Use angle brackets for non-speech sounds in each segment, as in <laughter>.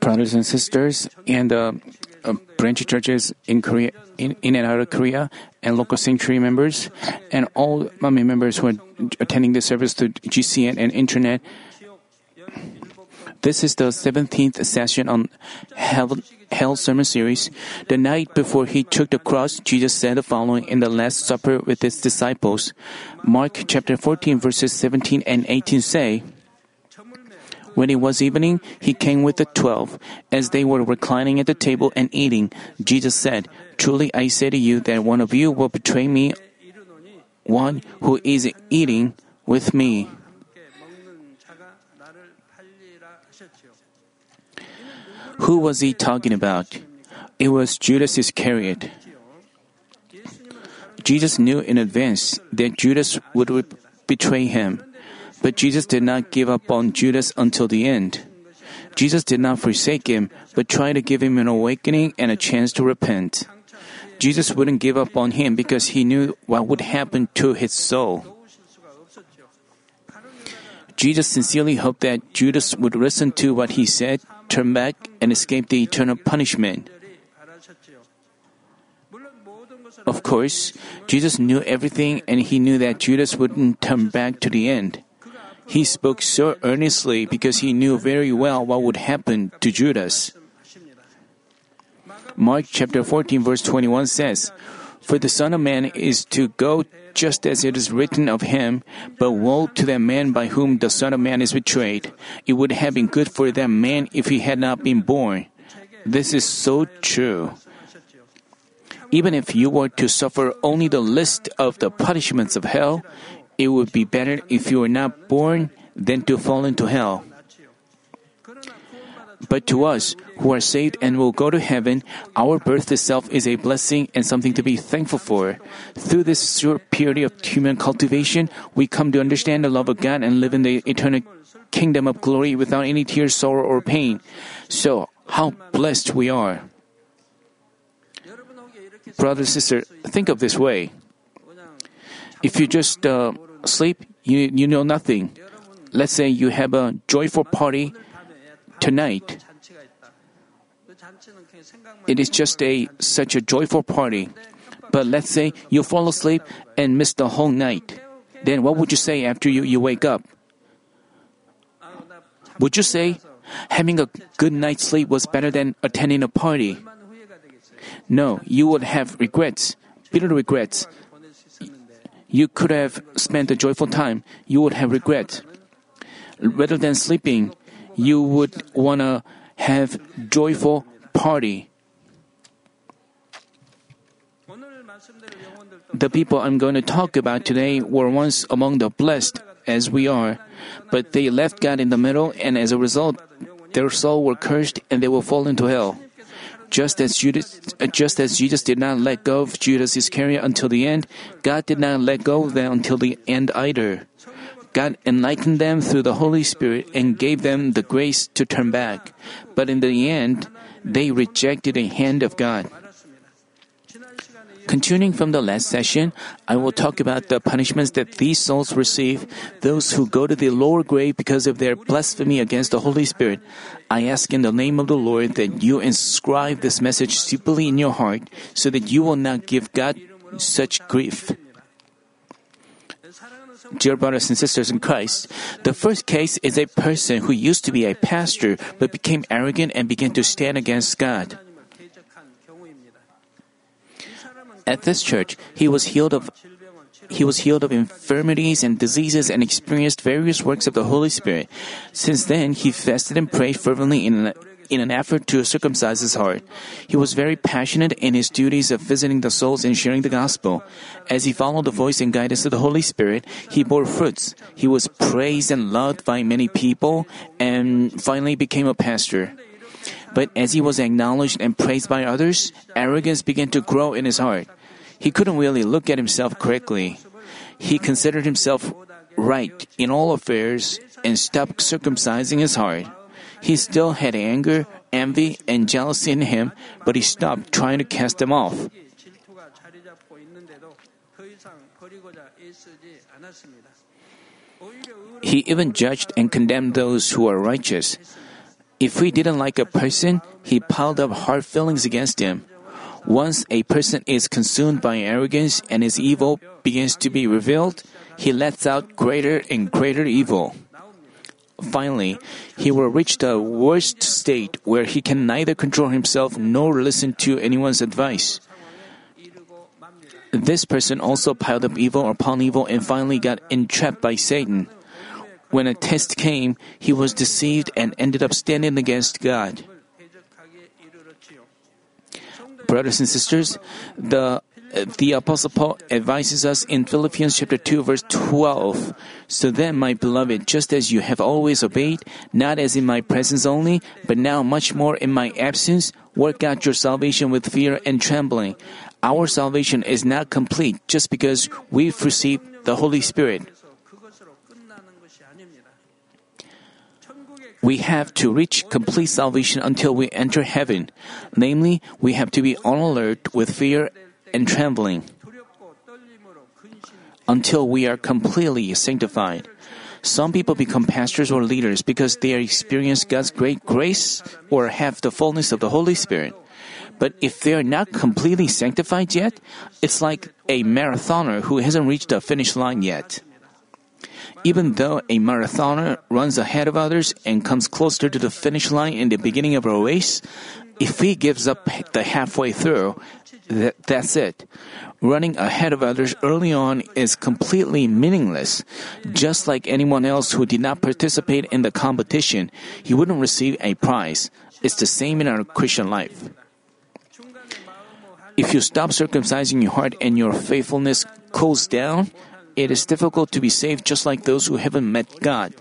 brothers and sisters and uh, uh, branch churches in Korea, in, in and out of Korea, and local sanctuary members, and all Manmin members who are attending the service through GCN and internet. This is the 17th session on Hell, Hell Sermon Series. The night before he took the cross, Jesus said the following in the Last Supper with his disciples. Mark chapter 14 verses 17 and 18 say, when it was evening, he came with the twelve. As they were reclining at the table and eating, Jesus said, Truly I say to you that one of you will betray me, one who is eating with me. Who was he talking about? It was Judas Iscariot. Jesus knew in advance that Judas would betray him. But Jesus did not give up on Judas until the end. Jesus did not forsake him, but tried to give him an awakening and a chance to repent. Jesus wouldn't give up on him because he knew what would happen to his soul. Jesus sincerely hoped that Judas would listen to what he said, turn back, and escape the eternal punishment. Of course, Jesus knew everything and he knew that Judas wouldn't turn back to the end. He spoke so earnestly because he knew very well what would happen to Judas. Mark chapter 14 verse 21 says, For the Son of Man is to go just as it is written of him, but woe to that man by whom the Son of Man is betrayed. It would have been good for that man if he had not been born. This is so true. Even if you were to suffer only the list of the punishments of hell, it would be better if you were not born than to fall into hell. But to us who are saved and will go to heaven, our birth itself is a blessing and something to be thankful for. Through this short period of human cultivation, we come to understand the love of God and live in the eternal kingdom of glory without any tears, sorrow, or pain. So, how blessed we are. Brother, sister, think of this way. If you just uh, sleep, you, you know nothing. Let's say you have a joyful party tonight. It is just a such a joyful party. But let's say you fall asleep and miss the whole night. Then what would you say after you, you wake up? Would you say having a good night's sleep was better than attending a party? No, you would have regrets, bitter regrets you could have spent a joyful time, you would have regret. Rather than sleeping, you would want to have joyful party. The people I'm going to talk about today were once among the blessed as we are, but they left God in the middle and as a result, their soul were cursed and they will fall into hell. Just as Judas, just as Jesus did not let go of Judas Iscariot until the end, God did not let go of them until the end either. God enlightened them through the Holy Spirit and gave them the grace to turn back. But in the end, they rejected the hand of God. Continuing from the last session, I will talk about the punishments that these souls receive, those who go to the lower grave because of their blasphemy against the Holy Spirit. I ask in the name of the Lord that you inscribe this message deeply in your heart so that you will not give God such grief. Dear brothers and sisters in Christ, the first case is a person who used to be a pastor but became arrogant and began to stand against God. At this church, he was healed of he was healed of infirmities and diseases and experienced various works of the Holy Spirit. Since then, he fasted and prayed fervently in an, in an effort to circumcise his heart. He was very passionate in his duties of visiting the souls and sharing the gospel. As he followed the voice and guidance of the Holy Spirit, he bore fruits. He was praised and loved by many people and finally became a pastor. But as he was acknowledged and praised by others, arrogance began to grow in his heart. He couldn't really look at himself correctly. He considered himself right in all affairs and stopped circumcising his heart. He still had anger, envy, and jealousy in him, but he stopped trying to cast them off. He even judged and condemned those who are righteous. If we didn't like a person, he piled up hard feelings against him. Once a person is consumed by arrogance and his evil begins to be revealed, he lets out greater and greater evil. Finally, he will reach the worst state where he can neither control himself nor listen to anyone's advice. This person also piled up evil upon evil and finally got entrapped by Satan. When a test came, he was deceived and ended up standing against God. Brothers and sisters, the the Apostle Paul advises us in Philippians chapter 2 verse 12. So then, my beloved, just as you have always obeyed, not as in my presence only, but now much more in my absence, work out your salvation with fear and trembling. Our salvation is not complete just because we've received the Holy Spirit. We have to reach complete salvation until we enter heaven. Namely, we have to be on alert with fear and trembling until we are completely sanctified. Some people become pastors or leaders because they experience God's great grace or have the fullness of the Holy Spirit. But if they are not completely sanctified yet, it's like a marathoner who hasn't reached the finish line yet. Even though a marathoner runs ahead of others and comes closer to the finish line in the beginning of a race, if he gives up the halfway through, that, that's it. Running ahead of others early on is completely meaningless. Just like anyone else who did not participate in the competition, he wouldn't receive a prize. It's the same in our Christian life. If you stop circumcising your heart and your faithfulness cools down, it is difficult to be saved just like those who haven't met God.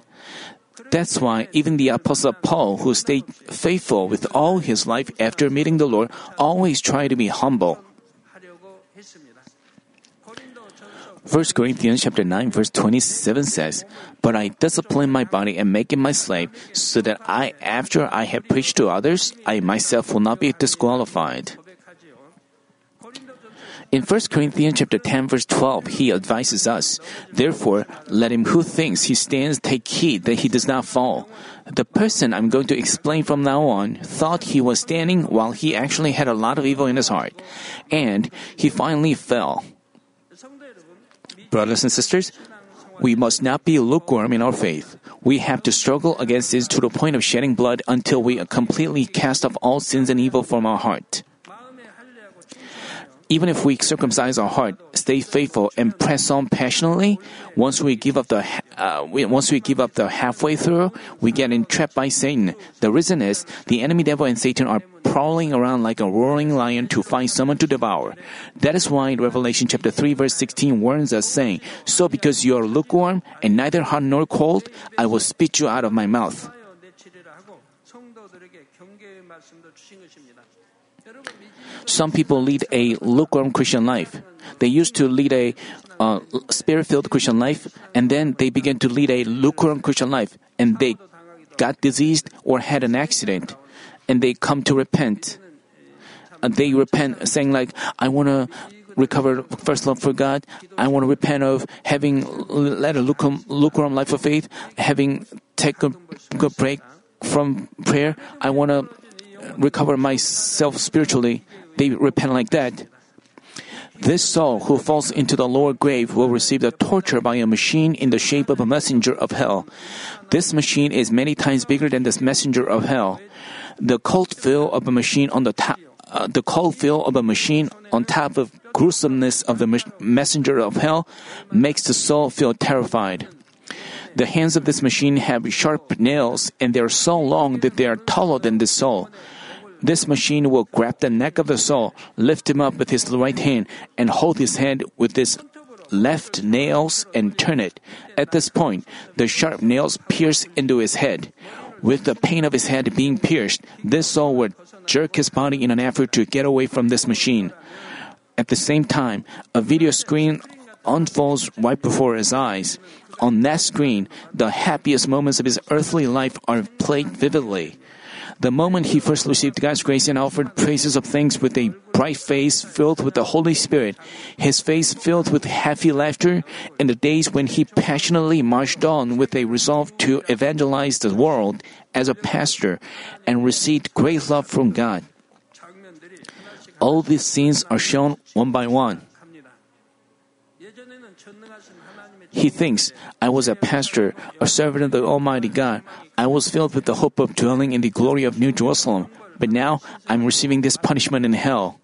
That's why even the Apostle Paul, who stayed faithful with all his life after meeting the Lord, always tried to be humble. 1 Corinthians chapter 9 verse 27 says, But I discipline my body and make it my slave, so that I, after I have preached to others, I myself will not be disqualified. In 1 Corinthians chapter 10 verse 12, he advises us, Therefore, let him who thinks he stands take heed that he does not fall. The person I'm going to explain from now on thought he was standing while he actually had a lot of evil in his heart. And he finally fell. Brothers and sisters, we must not be lukewarm in our faith. We have to struggle against this to the point of shedding blood until we completely cast off all sins and evil from our heart. Even if we circumcise our heart, stay faithful, and press on passionately, once we give up the uh, once we give up the halfway through, we get entrapped by Satan. The reason is the enemy devil and Satan are prowling around like a roaring lion to find someone to devour. That is why Revelation chapter 3 verse 16 warns us saying, So because you are lukewarm and neither hot nor cold, I will spit you out of my mouth. Some people lead a lukewarm Christian life. They used to lead a uh, spirit-filled Christian life, and then they began to lead a lukewarm Christian life, and they got diseased or had an accident, and they come to repent. And they repent, saying like, "I want to recover first love for God. I want to repent of having led a lukewarm life of faith, having taken a break from prayer. I want to recover myself spiritually." They repent like that. This soul who falls into the lower grave will receive the torture by a machine in the shape of a messenger of hell. This machine is many times bigger than this messenger of hell. The cold feel of a machine on the top, uh, the cold feel of a machine on top of gruesomeness of the messenger of hell makes the soul feel terrified. The hands of this machine have sharp nails and they are so long that they are taller than the soul. This machine will grab the neck of the soul, lift him up with his right hand, and hold his hand with his left nails and turn it. At this point, the sharp nails pierce into his head. With the pain of his head being pierced, this soul would jerk his body in an effort to get away from this machine. At the same time, a video screen unfolds right before his eyes. On that screen, the happiest moments of his earthly life are played vividly. The moment he first received God's grace and offered praises of thanks with a bright face filled with the Holy Spirit, his face filled with happy laughter, in the days when he passionately marched on with a resolve to evangelize the world as a pastor and received great love from God. All these scenes are shown one by one. He thinks, I was a pastor, a servant of the Almighty God. I was filled with the hope of dwelling in the glory of New Jerusalem, but now I'm receiving this punishment in hell.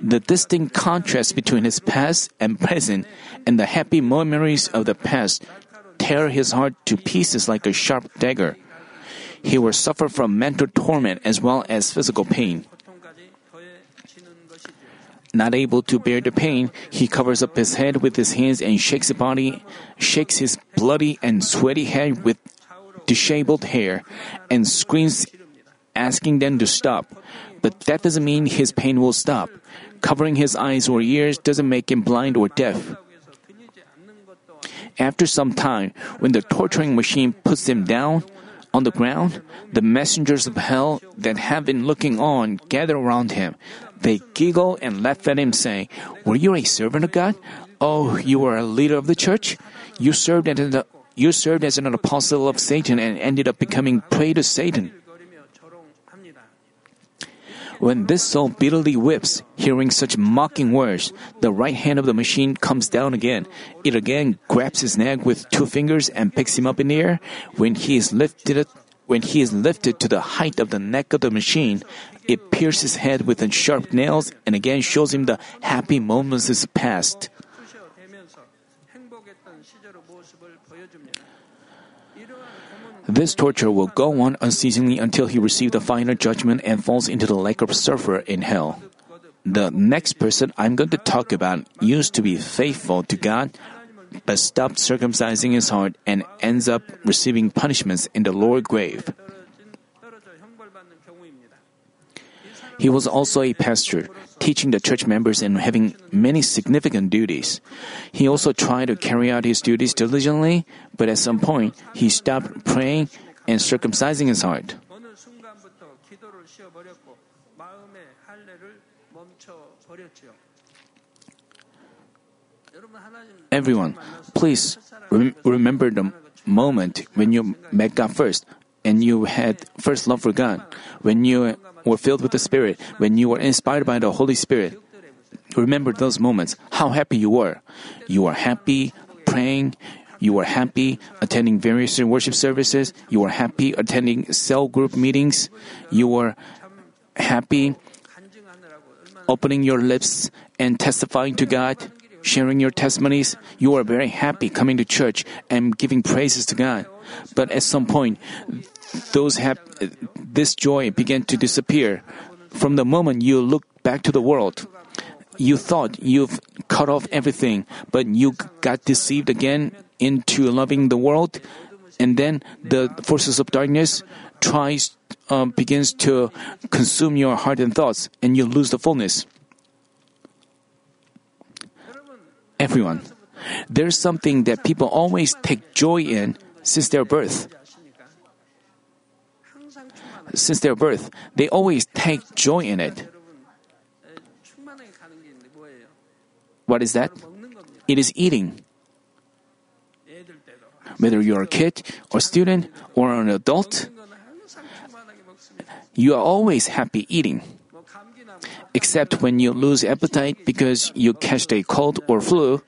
The distinct contrast between his past and present and the happy memories of the past tear his heart to pieces like a sharp dagger. He will suffer from mental torment as well as physical pain. Not able to bear the pain, he covers up his head with his hands and shakes his body, shakes his bloody and sweaty head with disheveled hair, and screams, asking them to stop. But that doesn't mean his pain will stop. Covering his eyes or ears doesn't make him blind or deaf. After some time, when the torturing machine puts him down on the ground, the messengers of hell that have been looking on gather around him. They giggle and laugh at him, saying, Were you a servant of God? Oh, you were a leader of the church? You served you served as an apostle of Satan and ended up becoming prey to Satan. When this soul bitterly whips, hearing such mocking words, the right hand of the machine comes down again. It again grabs his neck with two fingers and picks him up in the air. When he is lifted, when he is lifted to the height of the neck of the machine, it pierces his head with sharp nails and again shows him the happy moments of past. This torture will go on unceasingly until he receives the final judgment and falls into the lake of sulfur in hell. The next person I'm going to talk about used to be faithful to God, but stopped circumcising his heart and ends up receiving punishments in the lower grave. He was also a pastor, teaching the church members and having many significant duties. He also tried to carry out his duties diligently, but at some point, he stopped praying and circumcising his heart. Everyone, please rem- remember the moment when you met God first and you had first love for God, when you were filled with the Spirit, when you were inspired by the Holy Spirit. Remember those moments, how happy you were. You were happy praying, you were happy attending various worship services, you were happy attending cell group meetings, you were happy opening your lips and testifying to God, sharing your testimonies. You are very happy coming to church and giving praises to God. But at some point, those hap- this joy began to disappear. From the moment you looked back to the world, you thought you've cut off everything, but you got deceived again into loving the world, and then the forces of darkness tries um, begins to consume your heart and thoughts, and you lose the fullness. Everyone, there's something that people always take joy in since their birth. Since their birth, they always take joy in it. What is that? It is eating. Whether you're a kid, or student, or an adult, you are always happy eating. Except when you lose appetite because you catch a cold or flu.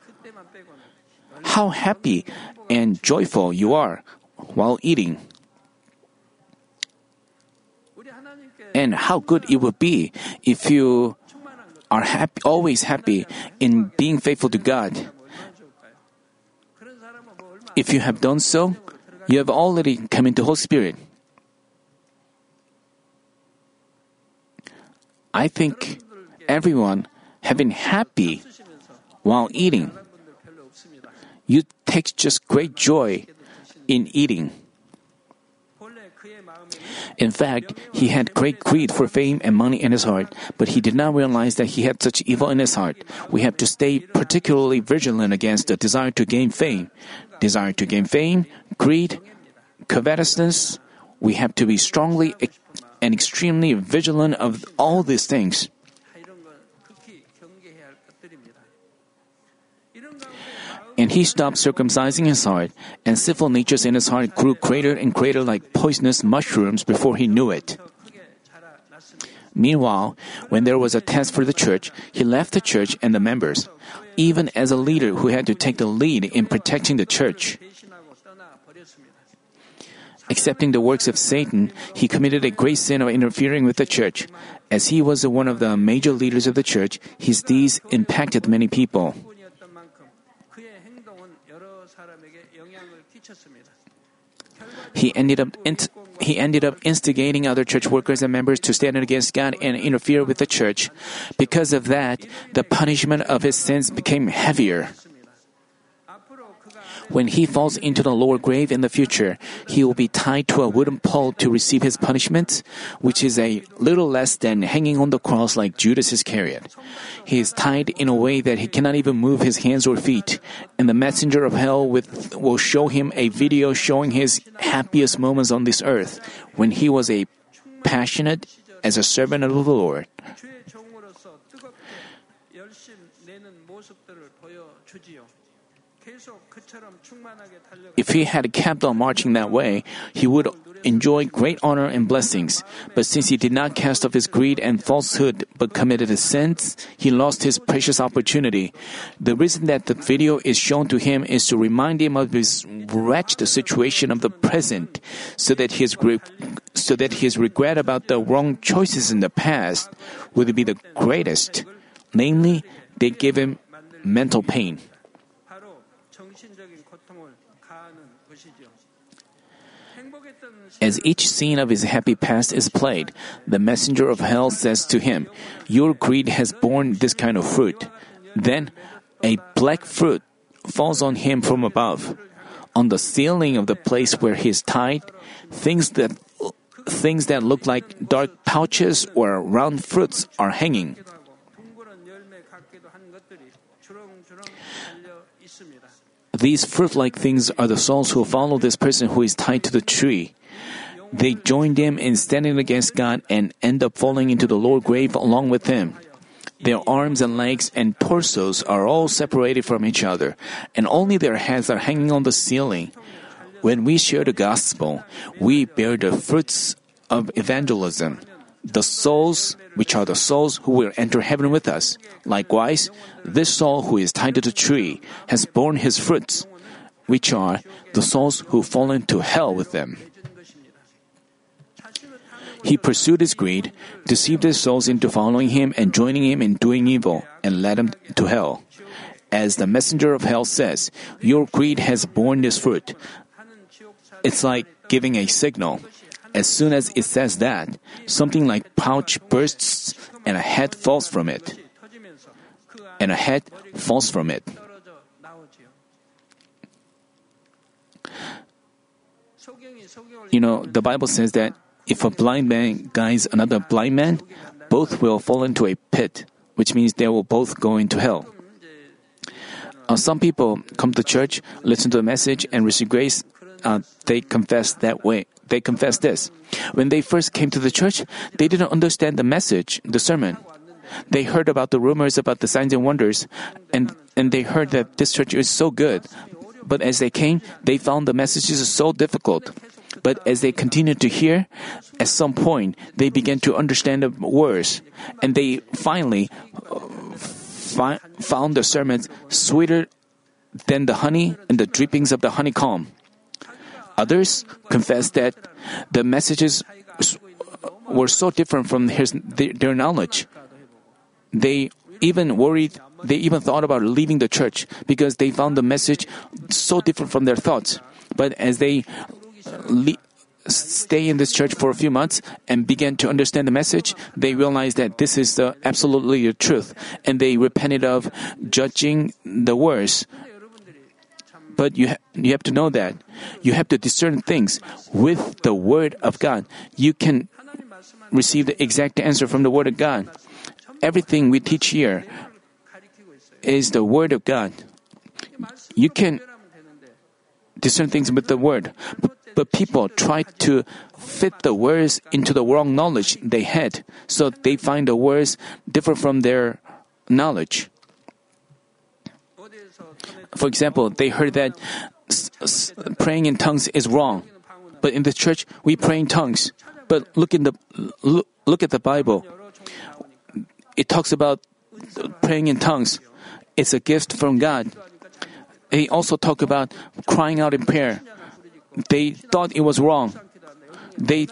How happy and joyful you are while eating. And how good it would be if you are happy, always happy in being faithful to God. If you have done so, you have already come into Holy Spirit. I think everyone have been happy while eating. You take just great joy in eating. In fact, he had great greed for fame and money in his heart, but he did not realize that he had such evil in his heart. We have to stay particularly vigilant against the desire to gain fame. Desire to gain fame, greed, covetousness. We have to be strongly and extremely vigilant of all these things. And he stopped circumcising his heart, and sinful natures in his heart grew greater and greater like poisonous mushrooms before he knew it. Meanwhile, when there was a test for the church, he left the church and the members, even as a leader who had to take the lead in protecting the church. Accepting the works of Satan, he committed a great sin of interfering with the church. As he was one of the major leaders of the church, his deeds impacted many people. He ended up he ended up instigating other church workers and members to stand against God and interfere with the church. Because of that, the punishment of his sins became heavier. When he falls into the lower grave in the future, he will be tied to a wooden pole to receive his punishment, which is a little less than hanging on the cross like Judas Iscariot. He is tied in a way that he cannot even move his hands or feet, and the messenger of hell with, will show him a video showing his happiest moments on this earth when he was a passionate as a servant of the Lord. If he had kept on marching that way, he would enjoy great honor and blessings. But since he did not cast off his greed and falsehood but committed his sins, he lost his precious opportunity. The reason that the video is shown to him is to remind him of his wretched situation of the present, so that his so that his regret about the wrong choices in the past would be the greatest. Namely, they give him mental pain. As each scene of his happy past is played, the messenger of hell says to him, Your greed has borne this kind of fruit. Then a black fruit falls on him from above. On the ceiling of the place where he is tied, things that things that look like dark pouches or round fruits are hanging. These fruit like things are the souls who follow this person who is tied to the tree. They join them in standing against God and end up falling into the lower grave along with him. Their arms and legs and torsos are all separated from each other, and only their heads are hanging on the ceiling. When we share the gospel, we bear the fruits of evangelism. The souls, which are the souls who will enter heaven with us. Likewise, this soul who is tied to the tree has borne his fruits, which are the souls who fall into hell with them. He pursued his greed, deceived his souls into following him and joining him in doing evil, and led them to hell. As the messenger of hell says, Your greed has borne this fruit. It's like giving a signal. As soon as it says that, something like pouch bursts and a head falls from it. And a head falls from it. You know, the Bible says that if a blind man guides another blind man, both will fall into a pit, which means they will both go into hell. Uh, some people come to church, listen to a message, and receive grace. Uh, they confessed that way. They confessed this. When they first came to the church, they didn't understand the message, the sermon. They heard about the rumors about the signs and wonders, and, and they heard that this church is so good. But as they came, they found the messages so difficult. But as they continued to hear, at some point they began to understand the words, and they finally uh, fi- found the sermons sweeter than the honey and the drippings of the honeycomb. Others confessed that the messages were so different from his, their knowledge. They even worried, they even thought about leaving the church because they found the message so different from their thoughts. But as they uh, le- stay in this church for a few months and begin to understand the message, they realized that this is the absolutely the truth, and they repented of judging the words. But you ha- you have to know that you have to discern things with the word of God. You can receive the exact answer from the word of God. Everything we teach here is the word of God. You can discern things with the word. But people try to fit the words into the wrong knowledge they had, so they find the words different from their knowledge. For example, they heard that s- s- praying in tongues is wrong, but in the church we pray in tongues. But look in the look, look at the Bible. It talks about praying in tongues. It's a gift from God. They also talk about crying out in prayer. They thought it was wrong. They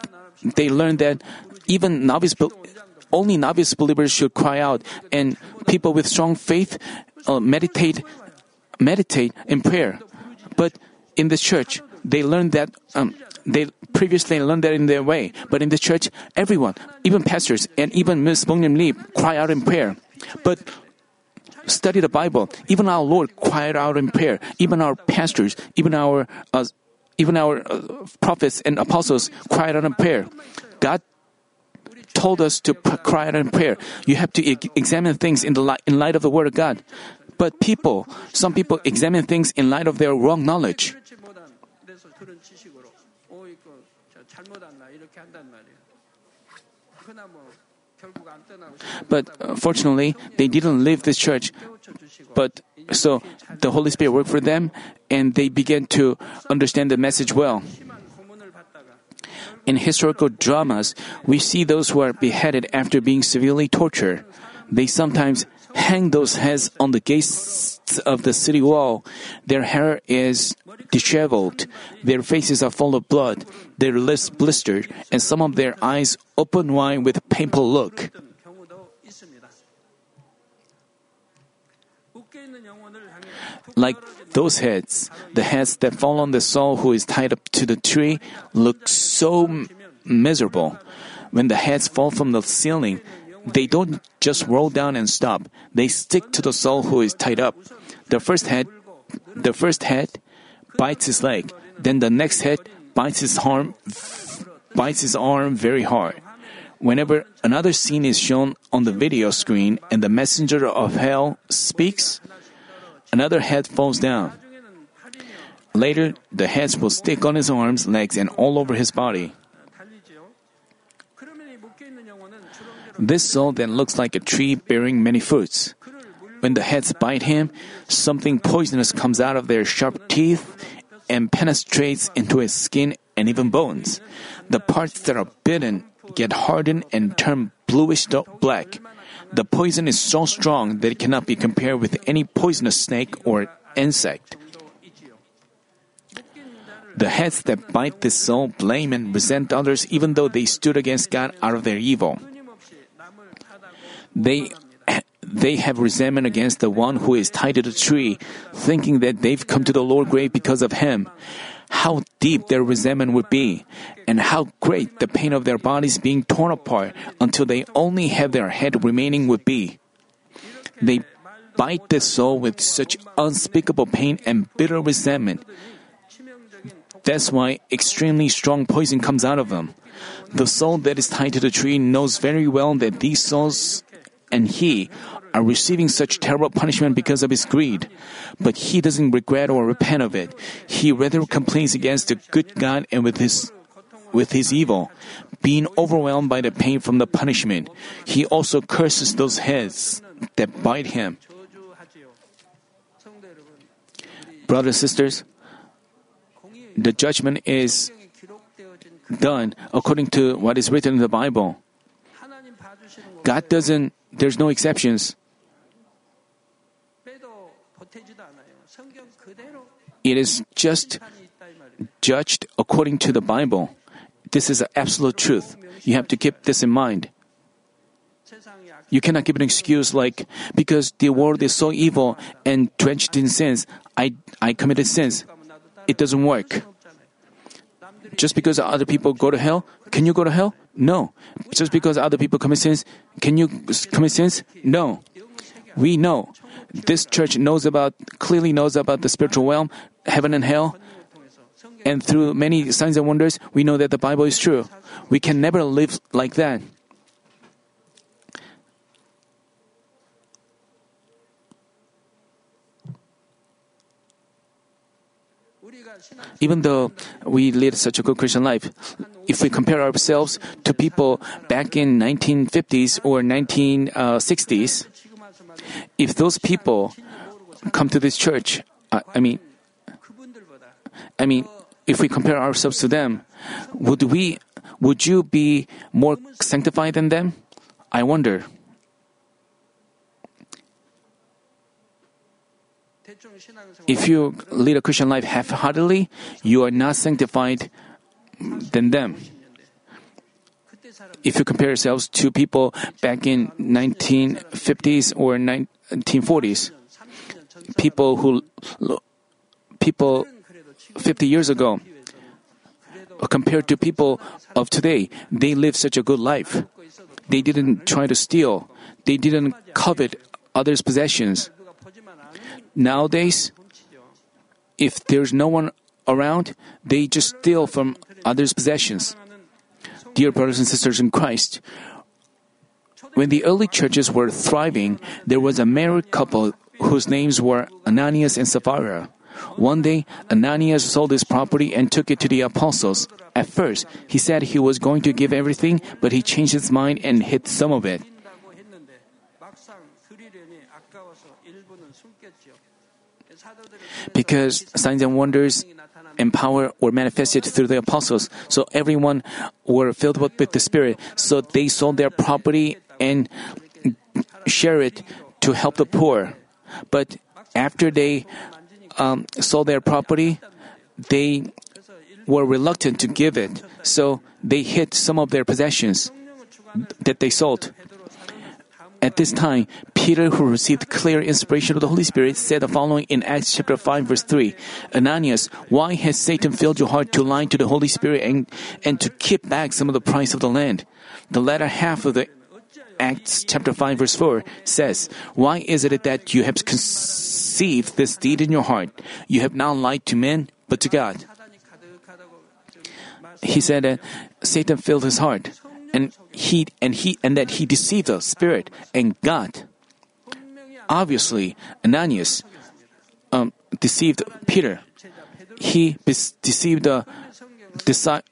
they learned that even novice only novice believers should cry out, and people with strong faith uh, meditate meditate in prayer. But in the church, they learned that um, they previously learned that in their way. But in the church, everyone, even pastors and even Ms. Bongnim Lee, cry out in prayer. But study the Bible. Even our Lord cried out in prayer. Even our pastors, even our uh, even our uh, prophets and apostles cried out in prayer. God told us to p- cry out in prayer. You have to e- examine things in the light, in light of the Word of God. But people, some people examine things in light of their wrong knowledge. But uh, fortunately, they didn't leave this church. But so the Holy Spirit worked for them and they began to understand the message well. In historical dramas, we see those who are beheaded after being severely tortured. They sometimes hang those heads on the gates of the city wall. Their hair is disheveled, their faces are full of blood, their lips blistered, and some of their eyes open wide with painful look. Like those heads, the heads that fall on the soul who is tied up to the tree look so miserable. When the heads fall from the ceiling, they don't just roll down and stop. They stick to the soul who is tied up. The first head, the first head bites his leg. Then the next head bites his arm, bites his arm very hard. Whenever another scene is shown on the video screen and the messenger of hell speaks, another head falls down. Later, the heads will stick on his arms, legs, and all over his body. This soul then looks like a tree bearing many fruits. When the heads bite him, something poisonous comes out of their sharp teeth and penetrates into his skin and even bones. The parts that are bitten get hardened and turn bluish black. The poison is so strong that it cannot be compared with any poisonous snake or insect. The heads that bite this soul blame and resent others even though they stood against God out of their evil. They <clears throat> they have resentment against the one who is tied to the tree, thinking that they've come to the lower grave because of him. How deep their resentment would be, and how great the pain of their bodies being torn apart until they only have their head remaining would be. They bite the soul with such unspeakable pain and bitter resentment. That's why extremely strong poison comes out of them. The soul that is tied to the tree knows very well that these souls and he are receiving such terrible punishment because of his greed. But he doesn't regret or repent of it. He rather complains against the good God and with his with his evil, being overwhelmed by the pain from the punishment. He also curses those heads that bite him. Brothers sisters, the judgment is done according to what is written in the Bible. God doesn't there's no exceptions. It is just judged according to the Bible. This is absolute truth. You have to keep this in mind. You cannot give an excuse like, because the world is so evil and drenched in sins, I, I committed sins. It doesn't work. Just because other people go to hell, can you go to hell? No. Just because other people commit sins, can you commit sins? No. We know. This church knows about, clearly knows about the spiritual realm, heaven and hell. And through many signs and wonders, we know that the Bible is true. We can never live like that. Even though we lead such a good Christian life, if we compare ourselves to people back in 1950s or 1960s, if those people come to this church, I, I mean, I mean, if we compare ourselves to them, would we, would you be more sanctified than them? I wonder. If you lead a Christian life half-heartedly, you are not sanctified than them. If you compare yourselves to people back in 1950s or 1940s, people who people 50 years ago compared to people of today, they live such a good life. They didn't try to steal. They didn't covet others' possessions. Nowadays, if there's no one around, they just steal from others' possessions. Dear brothers and sisters in Christ, when the early churches were thriving, there was a married couple whose names were Ananias and Sapphira. One day, Ananias sold his property and took it to the apostles. At first, he said he was going to give everything, but he changed his mind and hid some of it. Because signs and wonders and power were manifested through the apostles, so everyone were filled with the Spirit. So they sold their property and share it to help the poor. But after they um, sold their property, they were reluctant to give it, so they hid some of their possessions that they sold. At this time, Peter, who received clear inspiration of the Holy Spirit, said the following in Acts chapter 5 verse 3. Ananias, why has Satan filled your heart to lie to the Holy Spirit and, and to keep back some of the price of the land? The latter half of the Acts chapter 5 verse 4 says, Why is it that you have conceived this deed in your heart? You have not lied to men, but to God. He said that Satan filled his heart and he and he and that he deceived the spirit and God. Obviously, Ananias um, deceived Peter. He deceived the disi-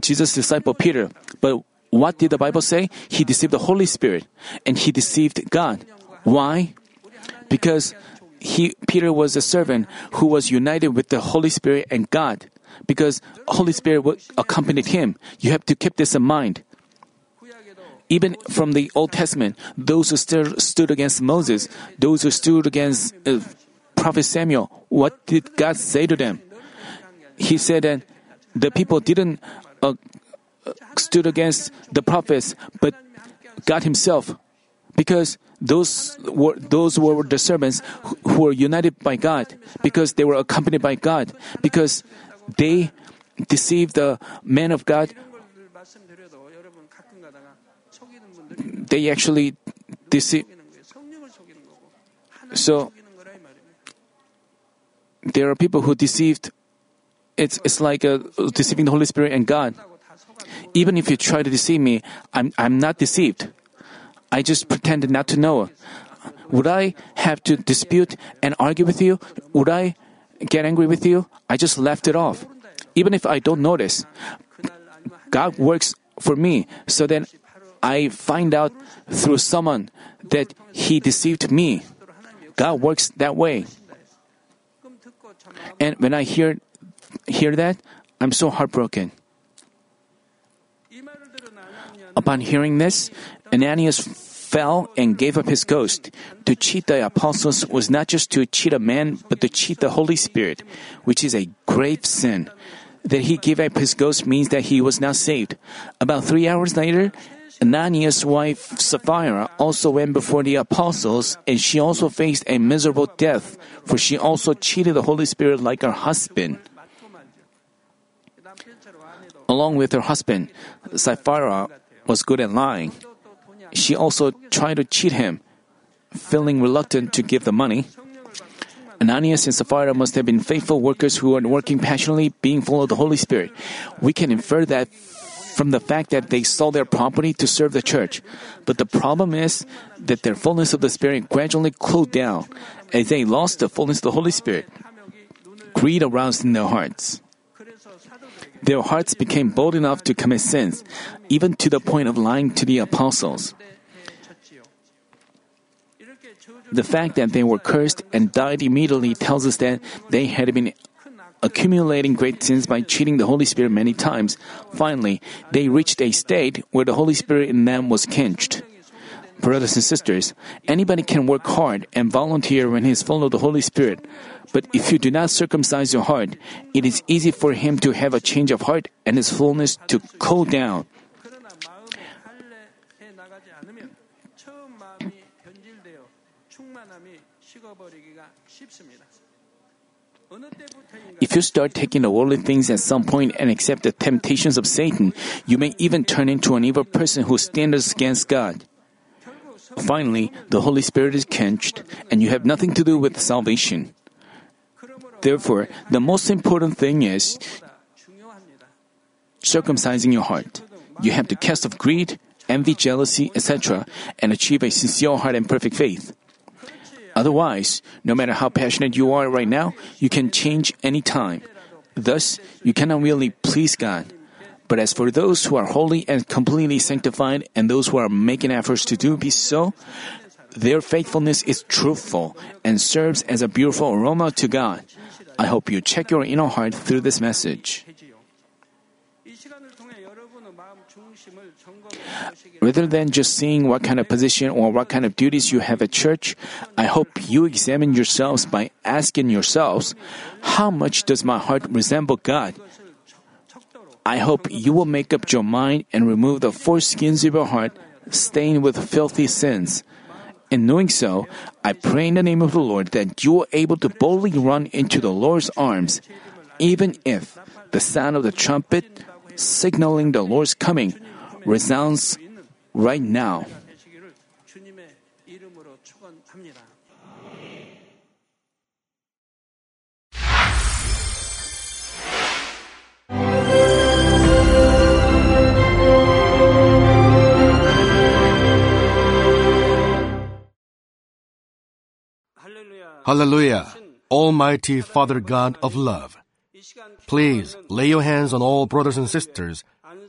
Jesus' disciple Peter. But what did the Bible say? He deceived the Holy Spirit and he deceived God. Why? Because he Peter was a servant who was united with the Holy Spirit and God. Because Holy Spirit accompanied him. You have to keep this in mind. Even from the Old Testament, those who stood, against Moses, those who stood against uh, Prophet Samuel, what did God say to them? He said that the people didn't uh, stood against the prophets, but God Himself, because those were those were the servants who were united by God, because they were accompanied by God, because they deceived the man of God they actually deceive. So there are people who deceived. It's it's like deceiving the Holy Spirit and God. Even if you try to deceive me, I'm I'm not deceived. I just pretended not to know. Would I have to dispute and argue with you? Would I get angry with you? I just left it off. Even if I don't notice, God works for me so that I find out through someone that he deceived me. God works that way. And when I hear hear that, I'm so heartbroken. Upon hearing this, Ananias fell and gave up his ghost. To cheat the apostles was not just to cheat a man, but to cheat the Holy Spirit, which is a grave sin. That he gave up his ghost means that he was not saved. About three hours later, Ananias' wife Sapphira also went before the apostles, and she also faced a miserable death, for she also cheated the Holy Spirit like her husband. Along with her husband, Sapphira was good at lying. She also tried to cheat him, feeling reluctant to give the money. Ananias and Sapphira must have been faithful workers who are working passionately, being full of the Holy Spirit. We can infer that from the fact that they sold their property to serve the church. But the problem is that their fullness of the Spirit gradually cooled down as they lost the fullness of the Holy Spirit. Greed aroused in their hearts. Their hearts became bold enough to commit sins, even to the point of lying to the apostles. The fact that they were cursed and died immediately tells us that they had been accumulating great sins by cheating the Holy Spirit many times. Finally, they reached a state where the Holy Spirit in them was quenched. Brothers and sisters, anybody can work hard and volunteer when he is full of the Holy Spirit. But if you do not circumcise your heart, it is easy for him to have a change of heart and his fullness to cool down. If you start taking the worldly things at some point and accept the temptations of Satan, you may even turn into an evil person who stands against God. Finally, the Holy Spirit is quenched, and you have nothing to do with salvation. Therefore, the most important thing is circumcising your heart. You have to cast off greed, envy, jealousy, etc., and achieve a sincere heart and perfect faith. Otherwise, no matter how passionate you are right now, you can change any time. Thus, you cannot really please God. But as for those who are holy and completely sanctified and those who are making efforts to do be so, their faithfulness is truthful and serves as a beautiful aroma to God. I hope you check your inner heart through this message. Rather than just seeing what kind of position or what kind of duties you have at church, I hope you examine yourselves by asking yourselves, how much does my heart resemble God? I hope you will make up your mind and remove the foreskins of your heart stained with filthy sins. In doing so, I pray in the name of the Lord that you are able to boldly run into the Lord's arms, even if the sound of the trumpet signaling the Lord's coming resounds right now. Hallelujah! Almighty Father God of love, please lay your hands on all brothers and sisters